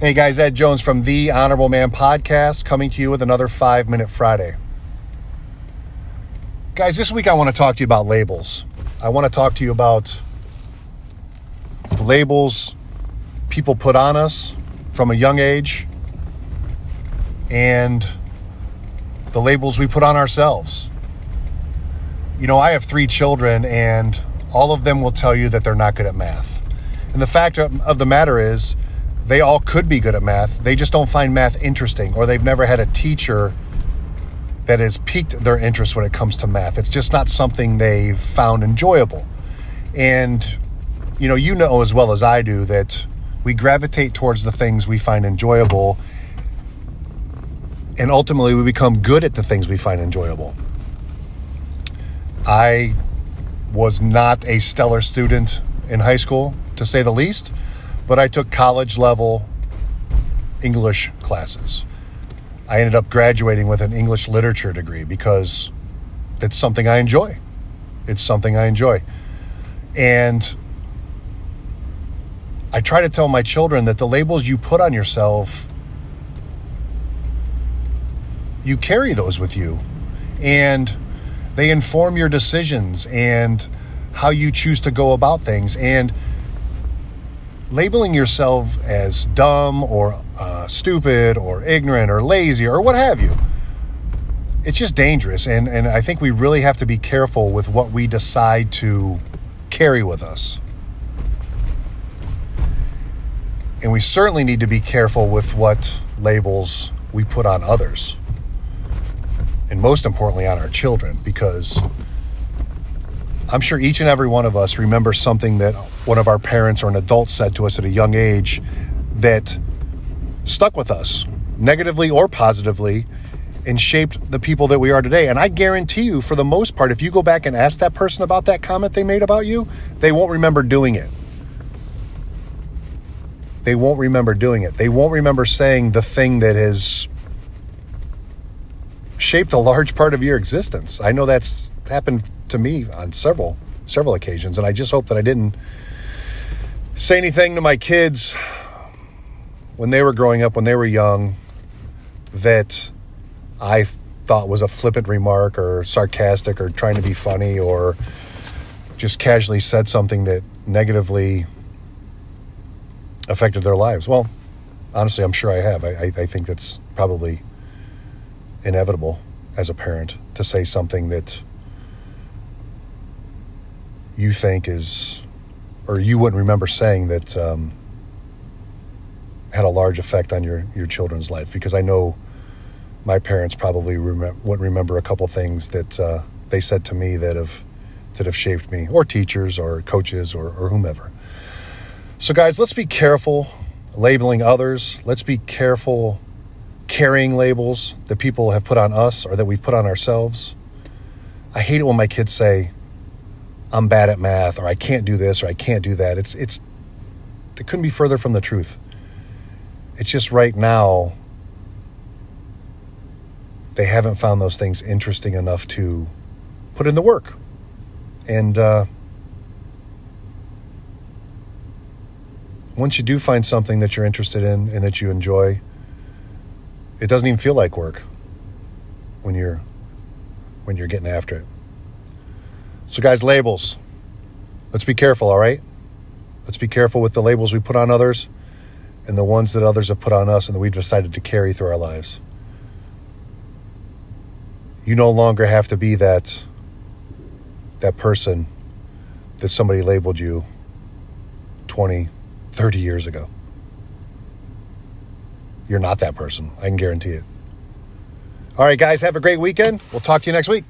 Hey guys, Ed Jones from the Honorable Man Podcast coming to you with another five minute Friday. Guys, this week I want to talk to you about labels. I want to talk to you about the labels people put on us from a young age and the labels we put on ourselves. You know, I have three children, and all of them will tell you that they're not good at math. And the fact of the matter is, they all could be good at math. They just don't find math interesting, or they've never had a teacher that has piqued their interest when it comes to math. It's just not something they've found enjoyable. And, you know, you know as well as I do that we gravitate towards the things we find enjoyable, and ultimately we become good at the things we find enjoyable. I was not a stellar student in high school, to say the least but I took college level English classes. I ended up graduating with an English literature degree because it's something I enjoy. It's something I enjoy. And I try to tell my children that the labels you put on yourself, you carry those with you. And they inform your decisions and how you choose to go about things. And labeling yourself as dumb or uh, stupid or ignorant or lazy or what have you it's just dangerous. And, and i think we really have to be careful with what we decide to carry with us. And we certainly need to be careful with what labels we put on others. And most importantly on our children because I'm sure each and every one of us remembers something that one of our parents or an adult said to us at a young age that stuck with us, negatively or positively, and shaped the people that we are today. And I guarantee you, for the most part, if you go back and ask that person about that comment they made about you, they won't remember doing it. They won't remember doing it. They won't remember saying the thing that has shaped a large part of your existence. I know that's happened to me on several several occasions, and I just hope that I didn't say anything to my kids when they were growing up, when they were young, that I thought was a flippant remark or sarcastic or trying to be funny or just casually said something that negatively affected their lives. Well, honestly, I'm sure I have. I, I, think that's probably inevitable as a parent to say something that you think is, or you wouldn't remember saying that um, had a large effect on your, your children's life? Because I know my parents probably rem- wouldn't remember a couple things that uh, they said to me that have that have shaped me, or teachers, or coaches, or, or whomever. So, guys, let's be careful labeling others. Let's be careful carrying labels that people have put on us or that we've put on ourselves. I hate it when my kids say, I'm bad at math or I can't do this or I can't do that. It's it's it couldn't be further from the truth. It's just right now they haven't found those things interesting enough to put in the work. And uh, once you do find something that you're interested in and that you enjoy, it doesn't even feel like work when you're when you're getting after it. So, guys, labels. Let's be careful, all right? Let's be careful with the labels we put on others and the ones that others have put on us and that we've decided to carry through our lives. You no longer have to be that that person that somebody labeled you 20, 30 years ago. You're not that person. I can guarantee it. All right, guys, have a great weekend. We'll talk to you next week.